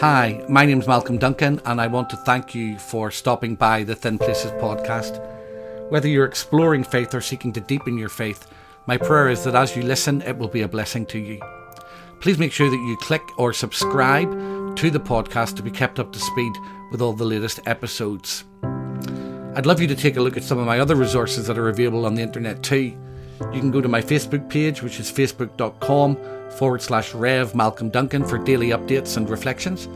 Hi, my name's Malcolm Duncan, and I want to thank you for stopping by the Thin Places podcast. Whether you're exploring faith or seeking to deepen your faith, my prayer is that as you listen, it will be a blessing to you. Please make sure that you click or subscribe to the podcast to be kept up to speed with all the latest episodes. I'd love you to take a look at some of my other resources that are available on the internet too. You can go to my Facebook page, which is facebook.com forward slash Rev Malcolm Duncan for daily updates and reflections.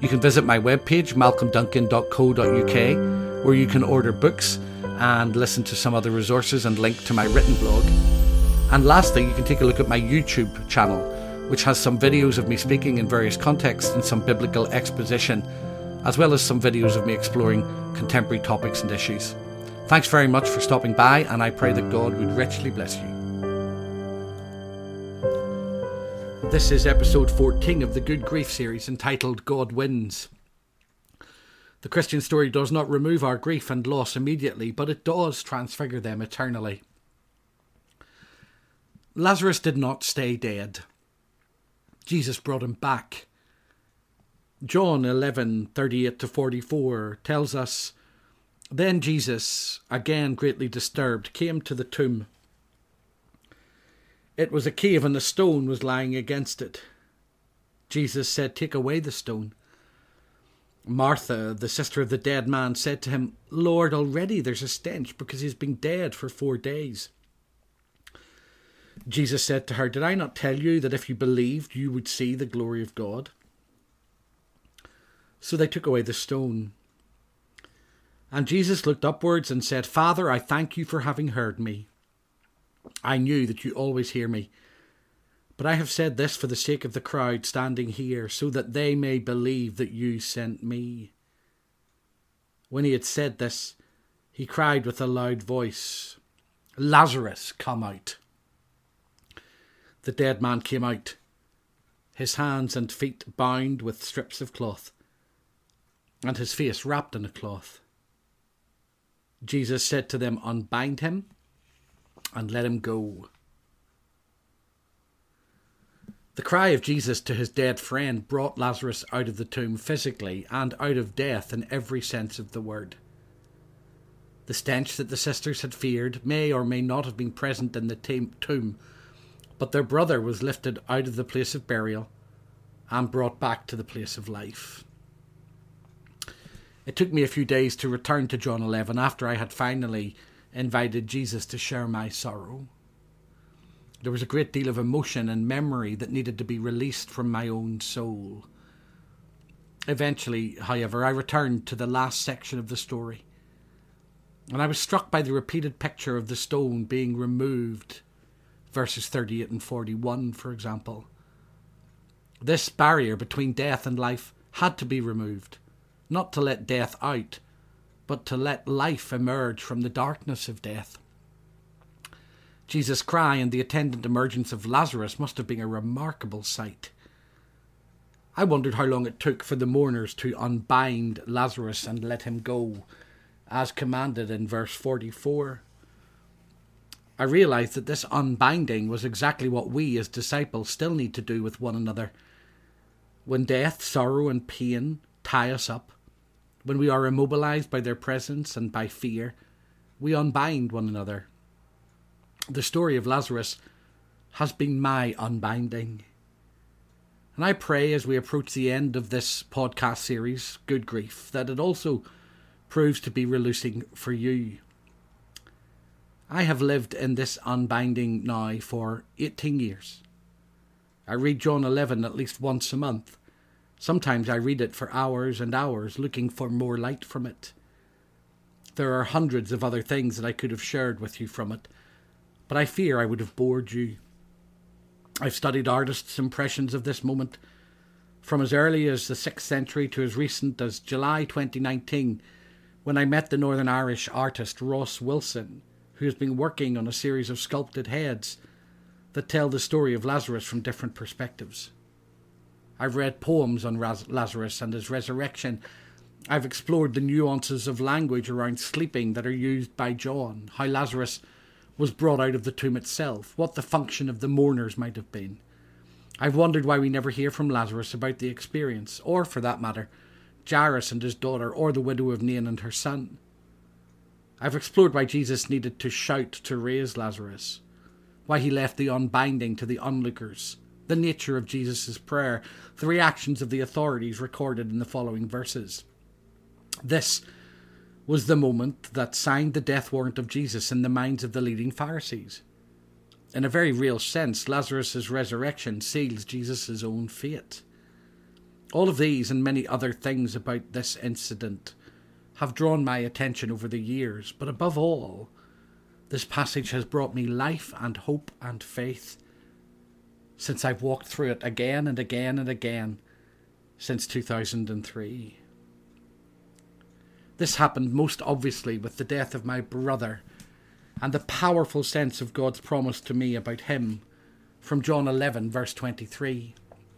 You can visit my webpage, malcolmduncan.co.uk, where you can order books and listen to some other resources and link to my written blog. And lastly, you can take a look at my YouTube channel, which has some videos of me speaking in various contexts and some biblical exposition, as well as some videos of me exploring contemporary topics and issues. Thanks very much for stopping by, and I pray that God would richly bless you. This is episode 14 of the Good Grief series entitled God Wins. The Christian story does not remove our grief and loss immediately, but it does transfigure them eternally. Lazarus did not stay dead. Jesus brought him back. John 11:38 to 44 tells us then Jesus, again greatly disturbed, came to the tomb. It was a cave, and a stone was lying against it. Jesus said, Take away the stone. Martha, the sister of the dead man, said to him, Lord, already there's a stench because he's been dead for four days. Jesus said to her, Did I not tell you that if you believed, you would see the glory of God? So they took away the stone. And Jesus looked upwards and said, Father, I thank you for having heard me. I knew that you always hear me. But I have said this for the sake of the crowd standing here, so that they may believe that you sent me. When he had said this, he cried with a loud voice, Lazarus, come out. The dead man came out, his hands and feet bound with strips of cloth, and his face wrapped in a cloth. Jesus said to them, Unbind him and let him go. The cry of Jesus to his dead friend brought Lazarus out of the tomb physically and out of death in every sense of the word. The stench that the sisters had feared may or may not have been present in the tomb, but their brother was lifted out of the place of burial and brought back to the place of life. It took me a few days to return to John 11 after I had finally invited Jesus to share my sorrow. There was a great deal of emotion and memory that needed to be released from my own soul. Eventually, however, I returned to the last section of the story, and I was struck by the repeated picture of the stone being removed, verses 38 and 41, for example. This barrier between death and life had to be removed, not to let death out, but to let life emerge from the darkness of death. Jesus' cry and the attendant emergence of Lazarus must have been a remarkable sight. I wondered how long it took for the mourners to unbind Lazarus and let him go, as commanded in verse 44. I realized that this unbinding was exactly what we as disciples still need to do with one another. When death, sorrow, and pain tie us up, when we are immobilized by their presence and by fear, we unbind one another. The story of Lazarus has been my unbinding. And I pray as we approach the end of this podcast series, Good Grief, that it also proves to be releasing for you. I have lived in this unbinding now for 18 years. I read John 11 at least once a month. Sometimes I read it for hours and hours, looking for more light from it. There are hundreds of other things that I could have shared with you from it, but I fear I would have bored you. I've studied artists' impressions of this moment from as early as the 6th century to as recent as July 2019, when I met the Northern Irish artist Ross Wilson, who has been working on a series of sculpted heads that tell the story of Lazarus from different perspectives. I've read poems on Lazarus and his resurrection. I've explored the nuances of language around sleeping that are used by John, how Lazarus was brought out of the tomb itself, what the function of the mourners might have been, I've wondered why we never hear from Lazarus about the experience, or, for that matter, Jairus and his daughter, or the widow of Nain and her son. I've explored why Jesus needed to shout to raise Lazarus, why he left the unbinding to the onlookers, the nature of Jesus' prayer, the reactions of the authorities recorded in the following verses. This was the moment that signed the death warrant of Jesus in the minds of the leading Pharisees. In a very real sense, Lazarus' resurrection seals Jesus' own fate. All of these and many other things about this incident have drawn my attention over the years, but above all, this passage has brought me life and hope and faith since I've walked through it again and again and again since 2003. This happened most obviously with the death of my brother and the powerful sense of God's promise to me about him from John 11, verse 23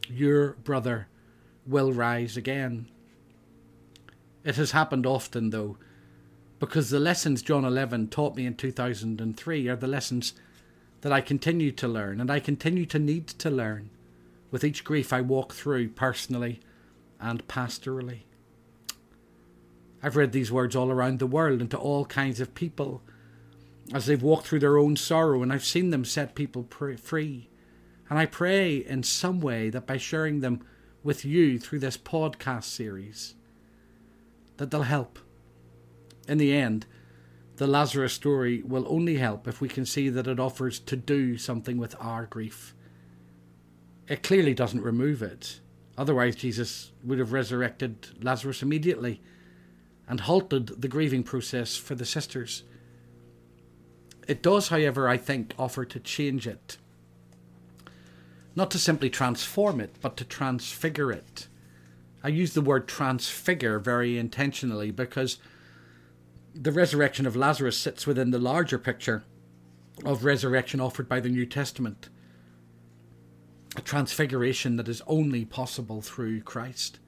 Your brother will rise again. It has happened often, though, because the lessons John 11 taught me in 2003 are the lessons that I continue to learn and I continue to need to learn with each grief I walk through personally and pastorally. I've read these words all around the world and to all kinds of people as they've walked through their own sorrow, and I've seen them set people free. And I pray in some way that by sharing them with you through this podcast series, that they'll help. In the end, the Lazarus story will only help if we can see that it offers to do something with our grief. It clearly doesn't remove it. Otherwise, Jesus would have resurrected Lazarus immediately and halted the grieving process for the sisters. It does, however, I think, offer to change it. Not to simply transform it, but to transfigure it. I use the word transfigure very intentionally because the resurrection of Lazarus sits within the larger picture of resurrection offered by the New Testament. A transfiguration that is only possible through Christ.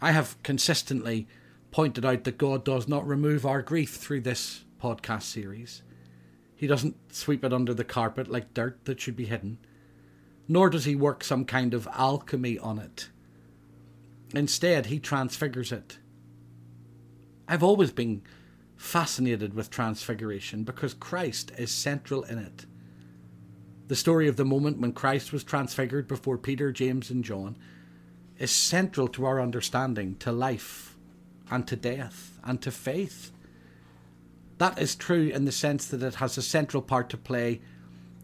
I have consistently pointed out that God does not remove our grief through this podcast series. He doesn't sweep it under the carpet like dirt that should be hidden, nor does he work some kind of alchemy on it. Instead, he transfigures it. I've always been fascinated with transfiguration because Christ is central in it. The story of the moment when Christ was transfigured before Peter, James, and John is central to our understanding, to life, and to death, and to faith. That is true in the sense that it has a central part to play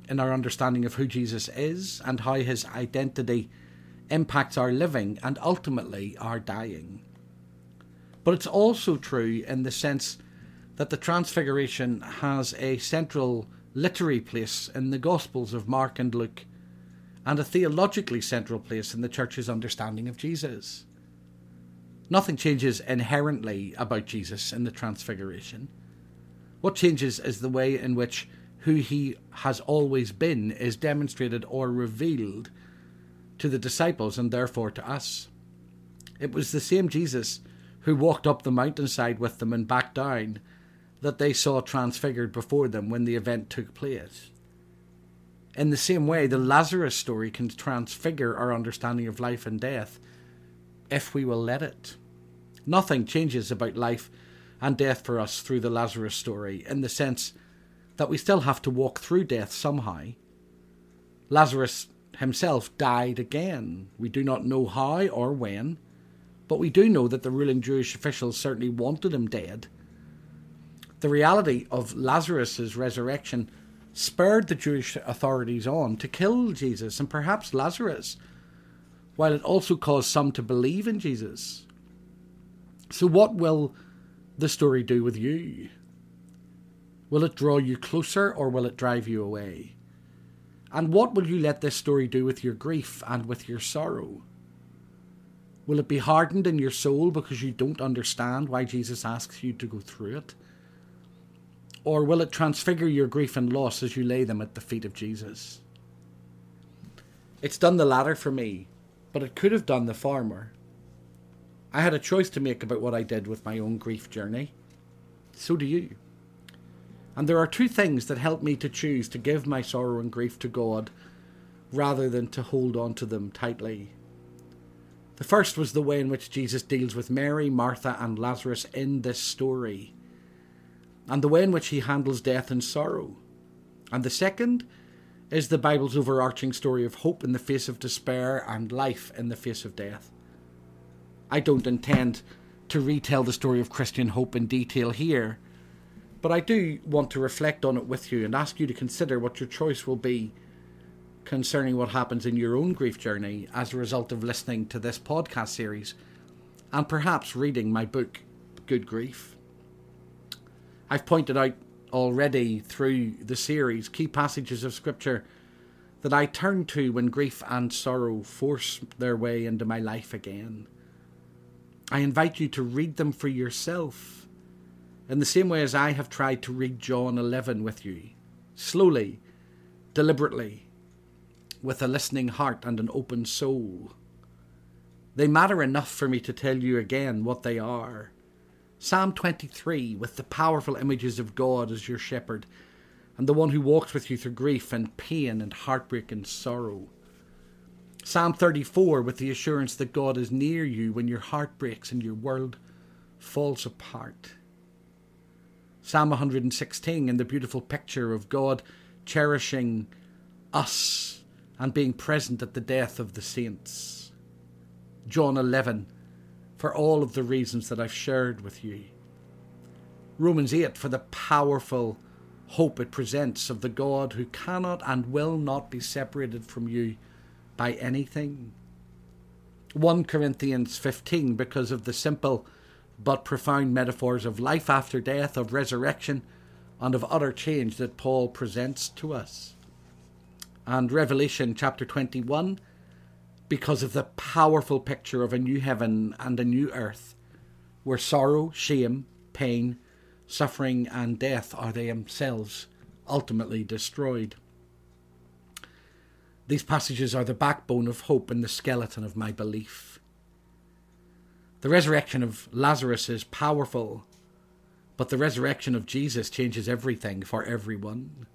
in our understanding of who Jesus is and how his identity impacts our living and ultimately our dying. But it's also true in the sense that the Transfiguration has a central literary place in the Gospels of Mark and Luke, and a theologically central place in the Church's understanding of Jesus. Nothing changes inherently about Jesus in the Transfiguration. What changes is the way in which who he has always been is demonstrated or revealed to the disciples and therefore to us. It was the same Jesus who walked up the mountainside with them and back down that they saw transfigured before them when the event took place. In the same way, the Lazarus story can transfigure our understanding of life and death if we will let it. Nothing changes about life and death for us through the Lazarus story, in the sense that we still have to walk through death somehow. Lazarus himself died again. We do not know how or when, but we do know that the ruling Jewish officials certainly wanted him dead. The reality of Lazarus's resurrection spurred the Jewish authorities on to kill Jesus and perhaps Lazarus, while it also caused some to believe in Jesus. So, what will the story do with you? Will it draw you closer or will it drive you away? And what will you let this story do with your grief and with your sorrow? Will it be hardened in your soul because you don't understand why Jesus asks you to go through it? Or will it transfigure your grief and loss as you lay them at the feet of Jesus? It's done the latter for me, but it could have done the former. I had a choice to make about what I did with my own grief journey. So do you. And there are two things that help me to choose to give my sorrow and grief to God rather than to hold on to them tightly. The first was the way in which Jesus deals with Mary, Martha, and Lazarus in this story, and the way in which he handles death and sorrow. And the second is the Bible's overarching story of hope in the face of despair and life in the face of death. I don't intend to retell the story of Christian hope in detail here, but I do want to reflect on it with you and ask you to consider what your choice will be concerning what happens in your own grief journey as a result of listening to this podcast series and perhaps reading my book, Good Grief. I've pointed out already through the series key passages of Scripture that I turn to when grief and sorrow force their way into my life again. I invite you to read them for yourself in the same way as I have tried to read John 11 with you, slowly, deliberately, with a listening heart and an open soul. They matter enough for me to tell you again what they are. Psalm 23, with the powerful images of God as your shepherd, and the one who walks with you through grief and pain and heartbreak and sorrow. Psalm 34, with the assurance that God is near you when your heart breaks and your world falls apart. Psalm 116, and the beautiful picture of God cherishing us and being present at the death of the saints. John 11, for all of the reasons that I've shared with you. Romans 8, for the powerful hope it presents of the God who cannot and will not be separated from you by anything. 1 Corinthians 15, because of the simple but profound metaphors of life after death, of resurrection, and of utter change that Paul presents to us and Revelation chapter 21 because of the powerful picture of a new heaven and a new earth where sorrow, shame, pain, suffering, and death are themselves ultimately destroyed. These passages are the backbone of hope and the skeleton of my belief. The resurrection of Lazarus is powerful, but the resurrection of Jesus changes everything for everyone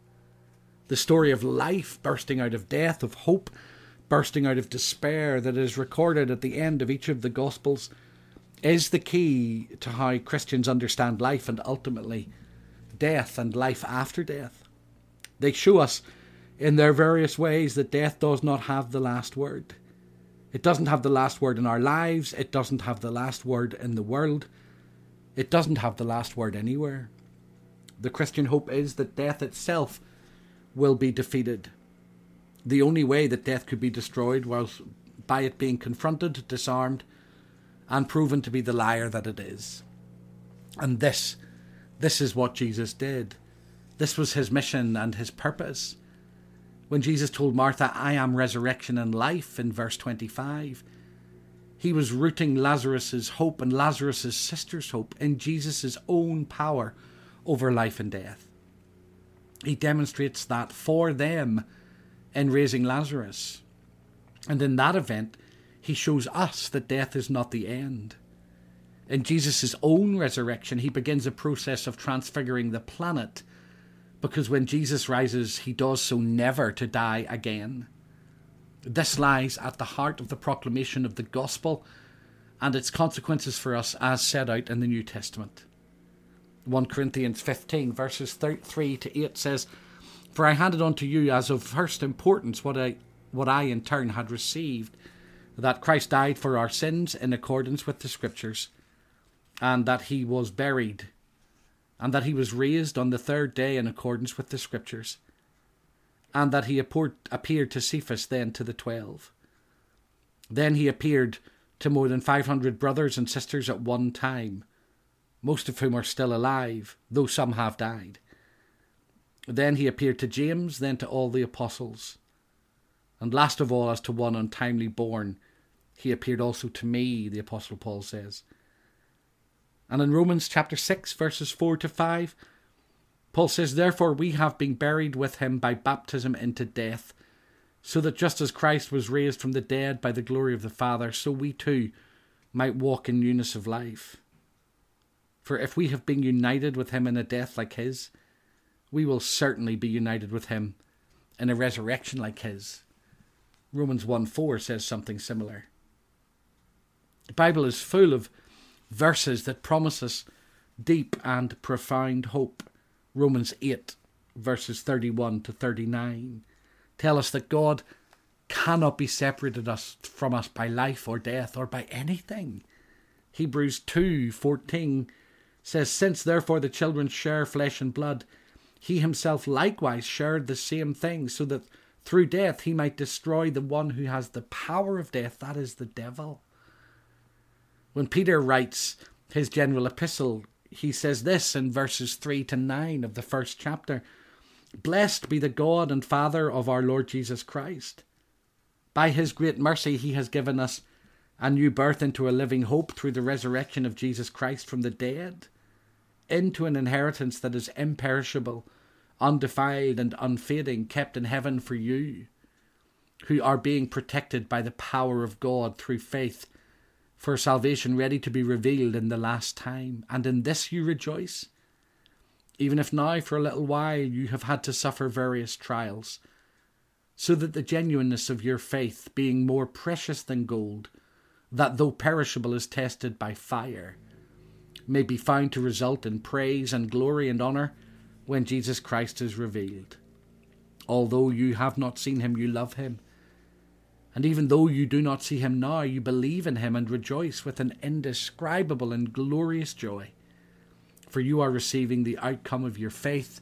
the story of life bursting out of death, of hope bursting out of despair that is recorded at the end of each of the Gospels is the key to how Christians understand life and ultimately death and life after death. They show us in their various ways that death does not have the last word. It doesn't have the last word in our lives, it doesn't have the last word in the world, it doesn't have the last word anywhere. The Christian hope is that death itself will be defeated. The only way that death could be destroyed was by it being confronted, disarmed, and proven to be the liar that it is. And this, this is what Jesus did. This was his mission and his purpose. When Jesus told Martha, I am resurrection and life, in verse 25, he was rooting Lazarus's hope and Lazarus's sister's hope in Jesus' own power over life and death he demonstrates that for them in raising Lazarus. And in that event, he shows us that death is not the end. In Jesus' own resurrection, he begins a process of transfiguring the planet because when Jesus rises, he does so never to die again. This lies at the heart of the proclamation of the gospel and its consequences for us as set out in the New Testament. 1 Corinthians 15, verses 3 to 8 says, For I handed on to you as of first importance what I, what I in turn had received, that Christ died for our sins in accordance with the Scriptures, and that he was buried, and that he was raised on the third day in accordance with the Scriptures, and that he appeared to Cephas, then to the twelve. Then he appeared to more than five hundred brothers and sisters at one time most of whom are still alive, though some have died. Then he appeared to James, then to all the apostles. And last of all, as to one untimely born, he appeared also to me, the Apostle Paul says. And in Romans chapter 6, verses 4 to 5, Paul says, Therefore we have been buried with him by baptism into death, so that just as Christ was raised from the dead by the glory of the Father, so we too might walk in newness of life. For if we have been united with him in a death like his, we will certainly be united with him in a resurrection like his. Romans 1 4 says something similar. The Bible is full of verses that promise us deep and profound hope. Romans 8, verses 31 to 39, tell us that God cannot be separated us from us by life or death or by anything. Hebrews 2:14 says since therefore the children share flesh and blood he himself likewise shared the same thing so that through death he might destroy the one who has the power of death that is the devil. When Peter writes his general epistle he says this in verses 3 to 9 of the first chapter Blessed be the God and Father of our Lord Jesus Christ. By his great mercy, he has given us a new birth into a living hope through the resurrection of Jesus Christ from the dead, into an inheritance that is imperishable, undefiled, and unfading, kept in heaven for you, who are being protected by the power of God through faith for salvation ready to be revealed in the last time, and in this you rejoice. Even if now for a little while you have had to suffer various trials, so that the genuineness of your faith, being more precious than gold, that though perishable is tested by fire, may be found to result in praise and glory and honour when Jesus Christ is revealed. Although you have not seen him, you love him and even though you do not see him now, you believe in him and rejoice with an indescribable and glorious joy. For you are receiving the outcome of your faith,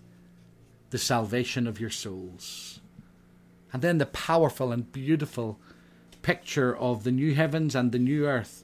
the salvation of your souls. And then the powerful and beautiful picture of the new heavens and the new earth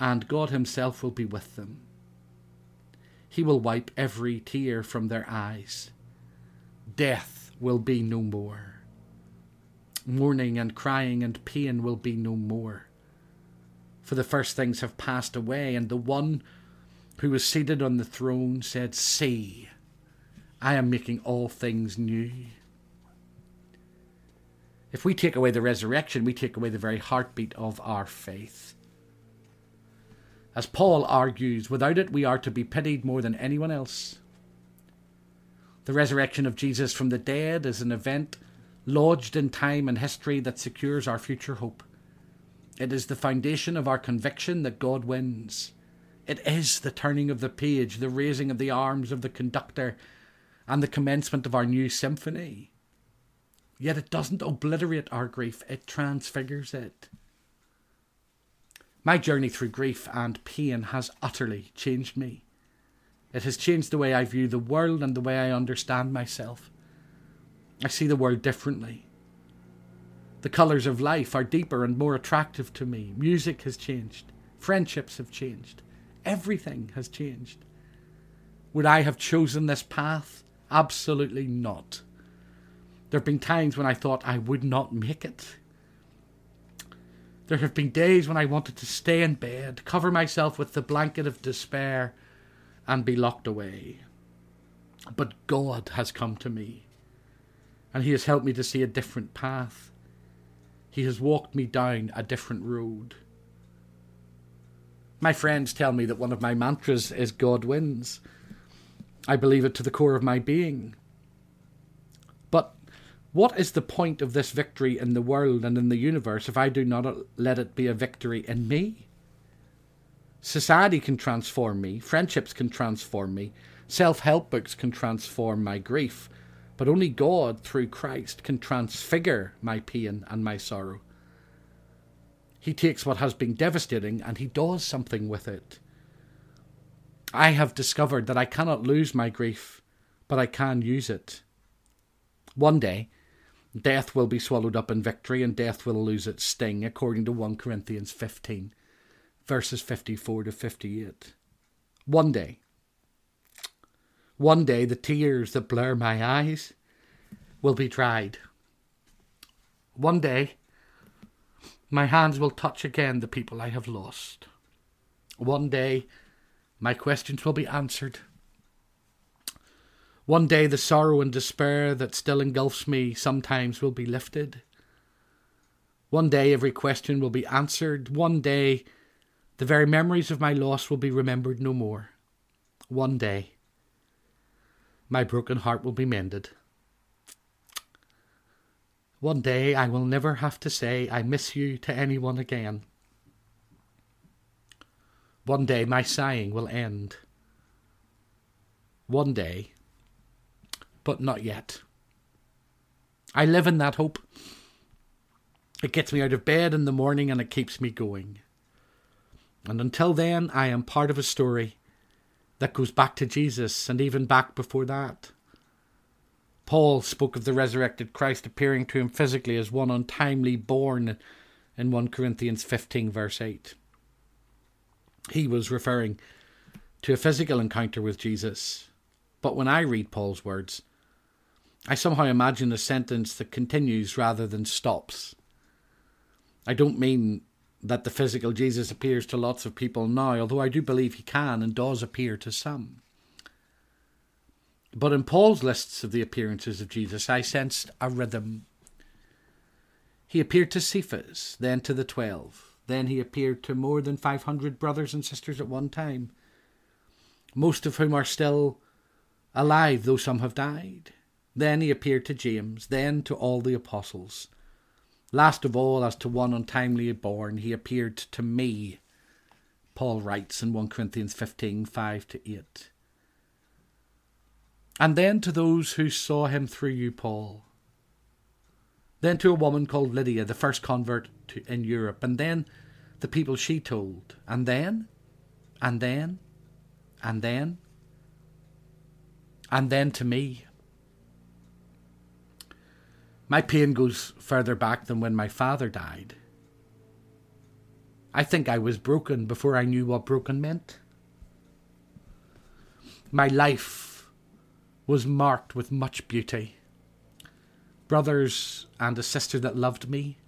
and God himself will be with them. He will wipe every tear from their eyes. Death will be no more mourning and crying and pain will be no more. For the first things have passed away, and the one who was seated on the throne said, See, I am making all things new. If we take away the resurrection, we take away the very heartbeat of our faith. As Paul argues, without it we are to be pitied more than anyone else. The resurrection of Jesus from the dead is an event lodged in time and history that secures our future hope. It is the foundation of our conviction that God wins. It is the turning of the page, the raising of the arms of the conductor, and the commencement of our new symphony. Yet it doesn't obliterate our grief, it transfigures it. My journey through grief and pain has utterly changed me. It has changed the way I view the world and the way I understand myself. I see the world differently. The colours of life are deeper and more attractive to me. Music has changed. Friendships have changed. Everything has changed. Would I have chosen this path? Absolutely not. There have been times when I thought I would not make it. There have been days when I wanted to stay in bed, cover myself with the blanket of despair, and be locked away. But God has come to me and He has helped me to see a different path. He has walked me down a different road. My friends tell me that one of my mantras is God wins. I believe it to the core of my being. What is the point of this victory in the world and in the universe if I do not let it be a victory in me? Society can transform me, friendships can transform me, self help books can transform my grief, but only God, through Christ, can transfigure my pain and my sorrow. He takes what has been devastating and he does something with it. I have discovered that I cannot lose my grief, but I can use it. One day, death will be swallowed up in victory and death will lose its sting, according to 1 Corinthians 15, verses 54 to 58. One day, one day the tears that blur my eyes will be dried. One day My hands will touch again the people I have lost. One day, my questions will be answered. One day, the sorrow and despair that still engulfs me sometimes will be lifted. One day, every question will be answered. One day, the very memories of my loss will be remembered no more. One day, my broken heart will be mended. One day I will never have to say I miss you to anyone again. One day my sighing will end. One day, but not yet. I live in that hope. It gets me out of bed in the morning and it keeps me going. And until then, I am part of a story that goes back to Jesus and even back before that. Paul spoke of the resurrected Christ appearing to him physically as one untimely born in 1 Corinthians 15, verse 8. He was referring to a physical encounter with Jesus. But when I read Paul's words, I somehow imagine a sentence that continues rather than stops. I don't mean that the physical Jesus appears to lots of people now, although I do believe he can and does appear to some. But in Paul's lists of the appearances of Jesus, I sensed a rhythm. He appeared to Cephas, then to the twelve. Then he appeared to more than 500 brothers and sisters at one time, most of whom are still alive, though some have died. Then he appeared to James, then to all the apostles. Last of all, as to one untimely born, he appeared to me, Paul writes in 1 Corinthians 15 5 to 8. And then to those who saw him through you, Paul. Then to a woman called Lydia, the first convert to, in Europe. And then the people she told. And then, and then, and then, and then to me. My pain goes further back than when my father died. I think I was broken before I knew what broken meant. My life was marked with much beauty. Brothers and a sister that loved me,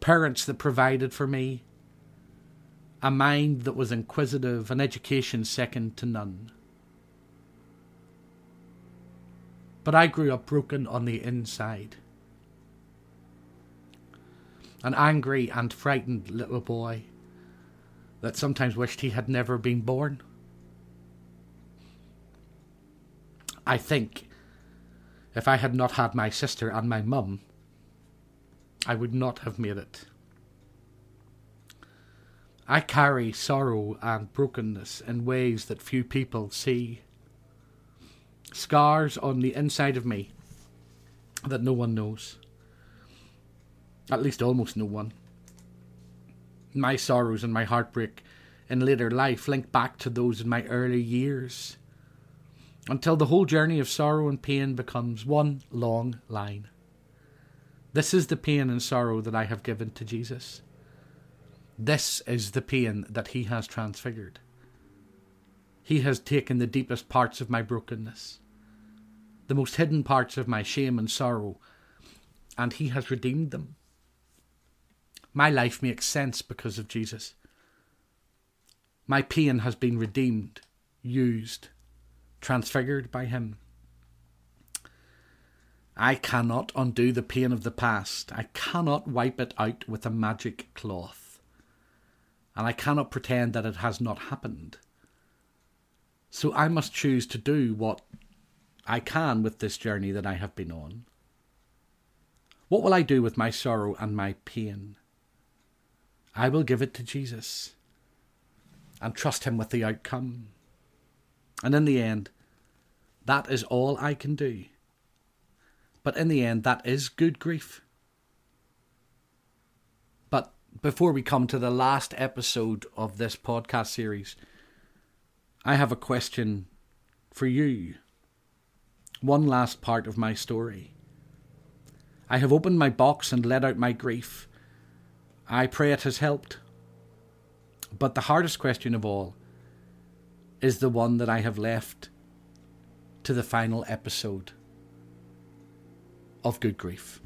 parents that provided for me, a mind that was inquisitive, an education second to none. But I grew up broken on the inside. An angry and frightened little boy that sometimes wished he had never been born. I think if I had not had my sister and my mum, I would not have made it. I carry sorrow and brokenness in ways that few people see scars on the inside of me that no one knows. At least almost no one. My sorrows and my heartbreak in later life link back to those in my early years, until the whole journey of sorrow and pain becomes one long line. This is the pain and sorrow that I have given to Jesus. This is the pain that He has transfigured. He has taken the deepest parts of my brokenness the most hidden parts of my shame and sorrow, and He has redeemed them. My life makes sense because of Jesus. My pain has been redeemed, used, transfigured by Him. I cannot undo the pain of the past. I cannot wipe it out with a magic cloth. And I cannot pretend that it has not happened. So I must choose to do what I can with this journey that I have been on? What will I do with my sorrow and my pain? I will give it to Jesus and trust Him with the outcome. And in the end, that is all I can do. But in the end, that is good grief. But before we come to the last episode of this podcast series, I have a question for you one last part of my story. I have opened my box and let out my grief. I pray it has helped. But the hardest question of all is the one that I have left to the final episode of Good Grief.